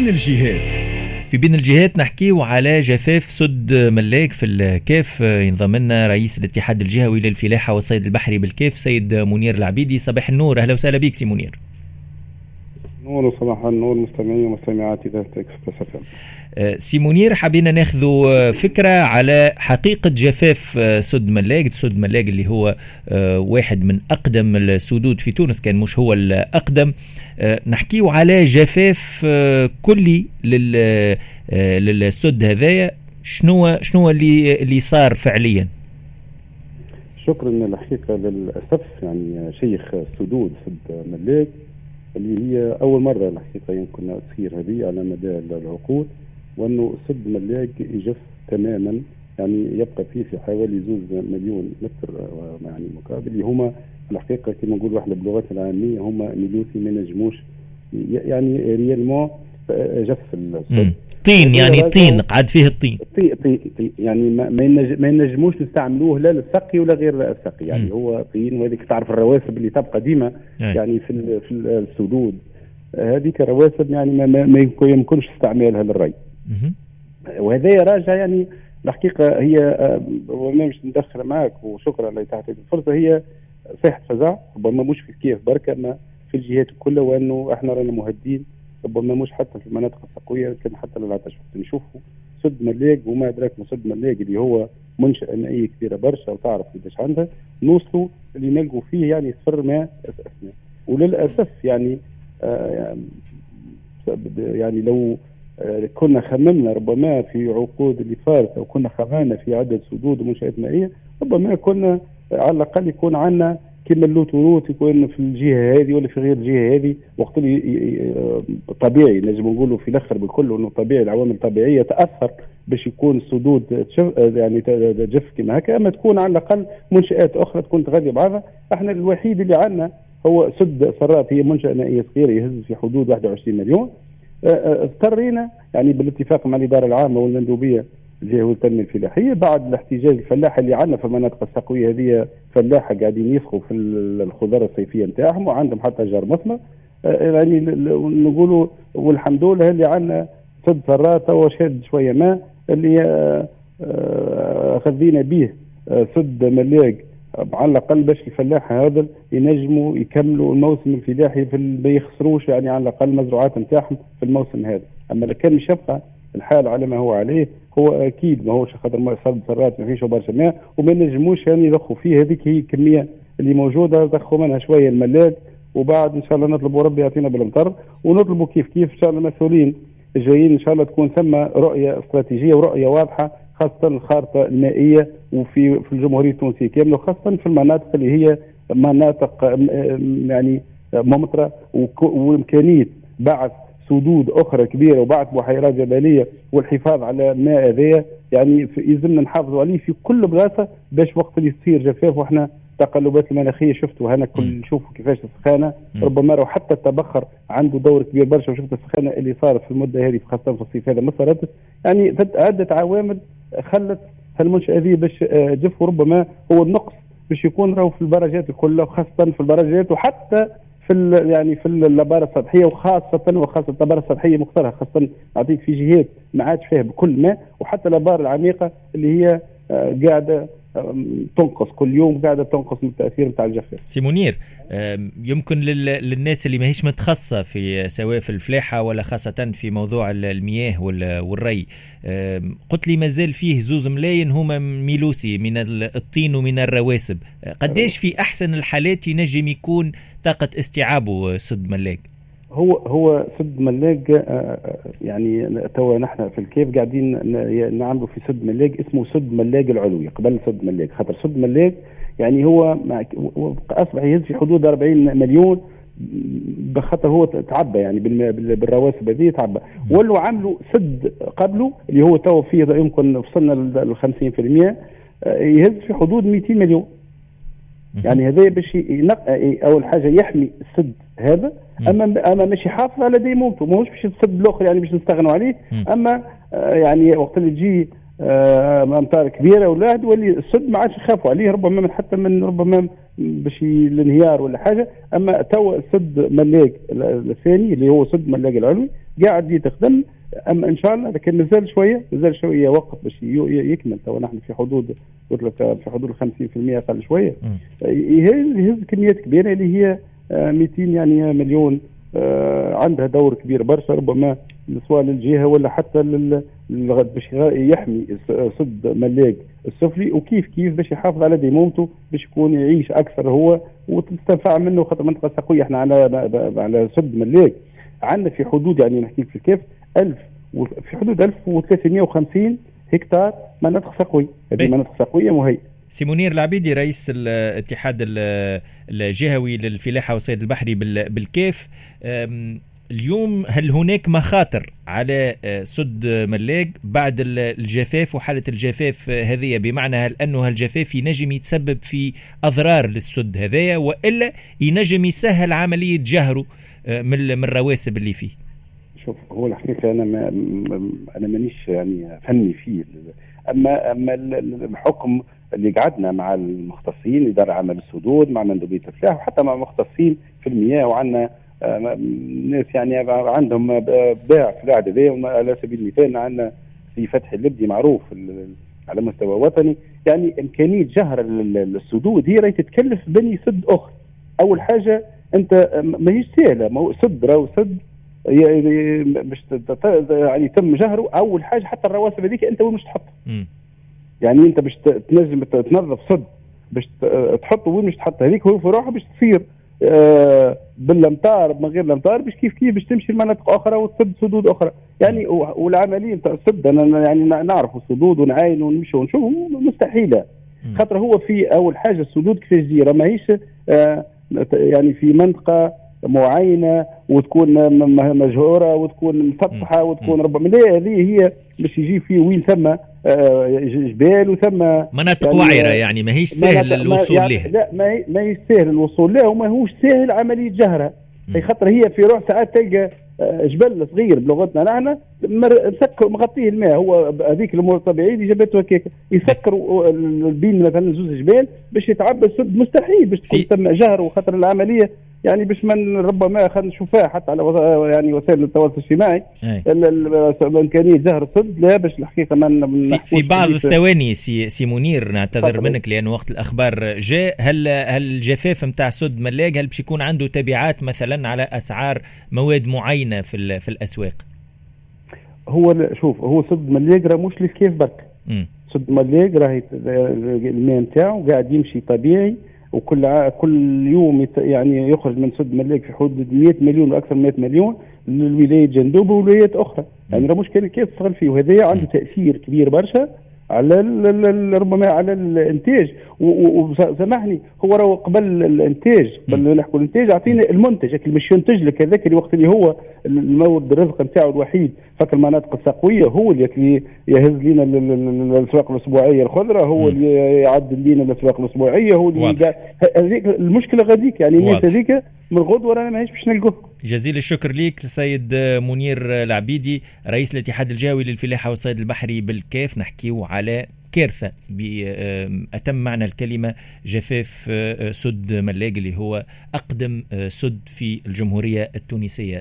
بين الجهات. في بين الجهات نحكيو على جفاف سد ملاق في الكاف. ينضم لنا رئيس الاتحاد الجهوي للفلاحة والصيد البحري بالكاف سيد منير العبيدي. صباح النور أهلا وسهلا بك سي منير. نور وصباح النور مستمعين ومستمعات اذاعه اكسبريس أه، سي منير حبينا ناخذ فكرة على حقيقة جفاف أه، سد ملاق سد ملاق اللي هو أه، واحد من أقدم السدود في تونس كان مش هو الأقدم. نحكيه على جفاف كلي للسد هذايا. شنو شنو اللي اللي صار فعليا؟ شكرا الحقيقة للأسف يعني شيخ سدود سد ملاك اللي هي أول مرة الحقيقة يمكن تصير هذه على مدى العقود وانه سد ملاق يجف تماما يعني يبقى فيه في حوالي زوز مليون متر يعني مكعب اللي هما الحقيقة كما نقول إحنا باللغات العامية هما ميلوثي ما نجموش يعني réellement جف السد طين يعني طين قعد فيه الطين. طين طين يعني ما ما ينجموش نستعملوه لا للسقي ولا غير السقي. يعني م. هو طين وهذيك تعرف الرواسب اللي تبقى ديما يعني في في السدود. هذيك رواسب يعني ما, ما يمكنش استعمالها للري. وهذا راجع يعني الحقيقة هي ربما مش ندخل معك وشكرا لتحت الفرصة. هي صيحه فزع ربما مش في كيف بركة ما في الجهات كلها وأنه إحنا رانا مهدين ربما مش حتى في المناطق السقوية لكن حتى للعطش نشوفوا سد ملاق وما أدراك ما سد ملاق اللي هو منشأة مائية كبيرة برشا وتعرف قداش عندها. نوصلوا اللي نلقوا فيه يعني صفر ماء أساسا وللأسف يعني آه يعني لو آه كنا خممنا ربما في عقود اللي فاتت أو كنا خممنا في عدد سدود ومنشآت مائية ربما كنا على الأقل يكون عندنا كما اللوتوروت يكون في الجهة هذه ولا في غير الجهة هذه وقت اللي طبيعي نجم نقولوا في الأخر بالكل إنه طبيعي العوامل الطبيعية تأثر باش يكون السدود يعني جف كما هكا. أما تكون على الأقل منشآت أخرى تكون تغذي بعضها إحنا الوحيد اللي عندنا هو سد سرات هي منشأة مائيه صغيرة يهز في حدود 21 مليون. اضطرينا يعني بالاتفاق مع الإدارة العامة والمندوبية هو التنميه الفلاحية بعد الاحتجاج الفلاحه اللي عندنا في المناطق السقوية هذه فلاحه قاعدين يسقوا في الخضار الصيفية نتاعهم وعندهم حتى جار مثمر آه، يعني نقولوا والحمد لله اللي عندنا سد سرات وشاد شوية ماء اللي خذينا آه، به آه، سد ملاق على الأقل باش الفلاح هذا ينجموا يكملوا الموسم الفلاحي في ما يخسروش يعني على الأقل المزروعات نتاعهم في الموسم هذا. أما لو كان مش يبقى الحال على ما هو عليه هو أكيد ما هوش خاطر ما صار ذرات ما فيش برشا ماء وما نجموش يعني يضخوا فيه. هذيك هي الكمية اللي موجودة ضخوا منها شوية الملاك وبعد إن شاء الله نطلبوا ربي يعطينا بالمطر ونطلبوا كيف كيف إن شاء الله المسؤولين الجايين إن شاء الله تكون ثم رؤية استراتيجية ورؤية واضحة خاصة الخارطة المائية وفي في الجمهورية التونسية كاملة وخاصة في المناطق اللي هي مناطق يعني ممطرة وإمكانية بعث سدود أخرى كبيرة وبعث بحيرات جبلية والحفاظ على الماء هذايا. يعني يلزمنا نحافظوا عليه في كل بلاصة باش وقت اللي يصير جفاف وإحنا التقلبات المناخية شفتوا هنا كل نشوفوا كيفاش السخانة. ربما لو حتى التبخر عنده دور كبير برشا. وشفت السخانة اللي صارت في المدة هذه خاصة في الصيف هذا ما صارت يعني عدة عوامل خلت هالمنشأة هذه باش آه، جف. ربما هو النقص باش يكون راهو في البرجات كلها وخاصة في البرجات وحتى في يعني في اللباره السطحية وخاصه وخاصة اللباره السطحية مختارها خاصة أعطيك في جهات ما عادش فيها بكل ماء وحتى اللباره العميقة اللي هي آه، قاعدة تنقص كل يوم قاعدة تنقص من التأثير نتاع الجفاف. سي منير يمكن للناس اللي ماهيش متخصصة في سواء في الفلاحة ولا خاصة في موضوع المياه والري قلت لي مازال فيه زوز ملاين هما ميلوسي من الطين ومن الرواسب قديش في أحسن الحالات ينجم يكون طاقة استيعابه سد ملاك؟ هو هو سد ملاق آه، آه، يعني توا نحن في الكيف قاعدين نعملوا في سد ملاق اسمه سد ملاق العلوي قبل سد ملاق خاطر سد ملاق يعني هو أصبح يهز في حدود 40 مليون بخاطر هو تعبى يعني بالرواسب هذه تعبى. ولوا عملوا سد قبله اللي هو تو فيه يمكن وصلنا ل 50% آه، يهز في حدود 200 مليون. يعني هذا باش أول حاجة يحمي السد هذا أما أما مش يحافظ على ديمومته ماهوش باش السد الآخر يعني باش نستغنوا عليه. أما آه يعني وقت اللي تجي آه امطار كبيرة ولا تولي السد ما عادش يخافوا عليه ربما من حتى من ربما باش الانهيار ولا حاجة. أما تو السد ملاق الثاني اللي هو سد ملاق العلوي قاعد يتخدم أما إن شاء الله لكن مازال شوية مازال شوية وقت باش يكمل. تو نحن في حدود قلت لك في حدود ال 50% أقل شوية. يهز كميات كبيرة اللي هي 200 يعني مليون آه، عندها دور كبير برشا ربما سواء للجهة ولا حتى باش يحمي سد ملاق السفلي وكيف كيف باش يحافظ على ديمومته باش يكون يعيش أكثر هو وتستنفع منه خاطر منطقة سقوية. إحنا على على سد ملاق عندنا في حدود يعني نحكي في الكيف 1000 في حدود 1350 هكتار مناطق سقوية. هذه مناطق سقوية مهيئة. سي منير العبيدي رئيس الاتحاد الجهوي للفلاحة والصيد البحري بالكيف. اليوم هل هناك مخاطر على آه، سد ملاق بعد الجفاف وحالة الجفاف هذه؟ بمعنى هل أنه الجفاف ينجم يتسبب في أضرار للسد هذايا وإلا ينجم يسهل عملية جهره آه، من الرواسب اللي فيه. شوف هو الحقيقة أنا ما أنا مانيش يعني فني فيه. أما أما الحكم اللي قعدنا مع المختصين إدارة عمل السدود مع مندوبية الفلاح وحتى مع المختصين في المياه وعندنا آه، ناس يعني عندهم باع في القعدة على سبيل المثال عندنا في فتح اللبدي معروف على مستوى وطني. يعني إمكانية جهر السدود هي راهي تتكلف بني سد أخر. أول حاجة أنت ماهيش سهلة. سد راهو سد باش يعني يتم جهره أول حاجة حتى الرواسب هذيك أنت وين مش تحطها يعني أنت باش تنجم تنظف سد باش تحطه وين مش تحط هذيك هو في روحه باش تصير آه بالامطار من غير الامطار باش كيف كيف باش تمشي لمناطق أخرى وتسد سدود أخرى. يعني والعملية نتاع السد أنا يعني نعرف السدود ونعاين ونمشي ونشوف مستحيلة. خاطر هو في أول حاجة السدود كيفاش تجي ماهيش آه يعني في منطقة معينة وتكون مجهورة وتكون مسطحه وتكون ربما لا هذه هي باش يجي في وين ثم آه، جبال وثم مناطق يعني وعرة يعني ماهيش سهل الوصول يعني لها لا ماهيش سهل الوصول لها وما هوش سهل عملية جهرها خاطر هي في روح ساعات تلقى آه، جبل صغير بلغتنا نحن مسكر مغطيه الماء. هو هذيك الأمور الطبيعية اللي جابته هكاك. يسكر بين مثلا زوز جبال باش يتعبى السد مستحيل باش تكون تم جهر وخاطر العملية يعني باش من ربما خلينا نشوفها حتى على يعني وسائل التواصل الاجتماعي. امكانيه جهر السد لا باش الحقيقة ما في, في بعض الثواني سي, سي منير نعتذر منك لأن وقت الأخبار جاء. هل هل الجفاف نتاع سد ملاق هل باش يكون عنده تبعات مثلا على أسعار مواد معينة في في الأسواق؟ هو شوف هو سد ملاق راه مش للكيف برك. سد ملاق راهي الماء نتاعو قاعد يمشي طبيعي. وكل. كل يوم. يعني يخرج من سد ملاك في حدود 100 مليون وأكثر من 100 مليون للولايات جندوبه وولايات أخرى يعني راه مشكل كيف تشتغل فيه وهذا عنده تأثير كبير برشا على ربما على الإنتاج. وسامحني هو راهو قبل الإنتاج قبل نحكوا الإنتاج اعطينا المنتج اللي مش ينتج لك هذاك الوقت اللي هو المورد الرزق نتاعو الوحيد. فك المناطق السقويه هو اللي يهز لنا الأسواق الأسبوعية الخضراء هو اللي يعدل لنا الأسواق الأسبوعية هو اللي هذيك المشكلة غاديك يعني الناس هذيك من غدوة رانا ماهيش باش نلقوه. جزيل الشكر ليك السيد منير العبيدي رئيس الاتحاد الجاوي للفلاحة والصيد البحري بالكيف. نحكيو على كارثه بأتم معنى الكلمة جفاف آه، سد ملاق اللي هو أقدم آه، سد في الجمهورية التونسية.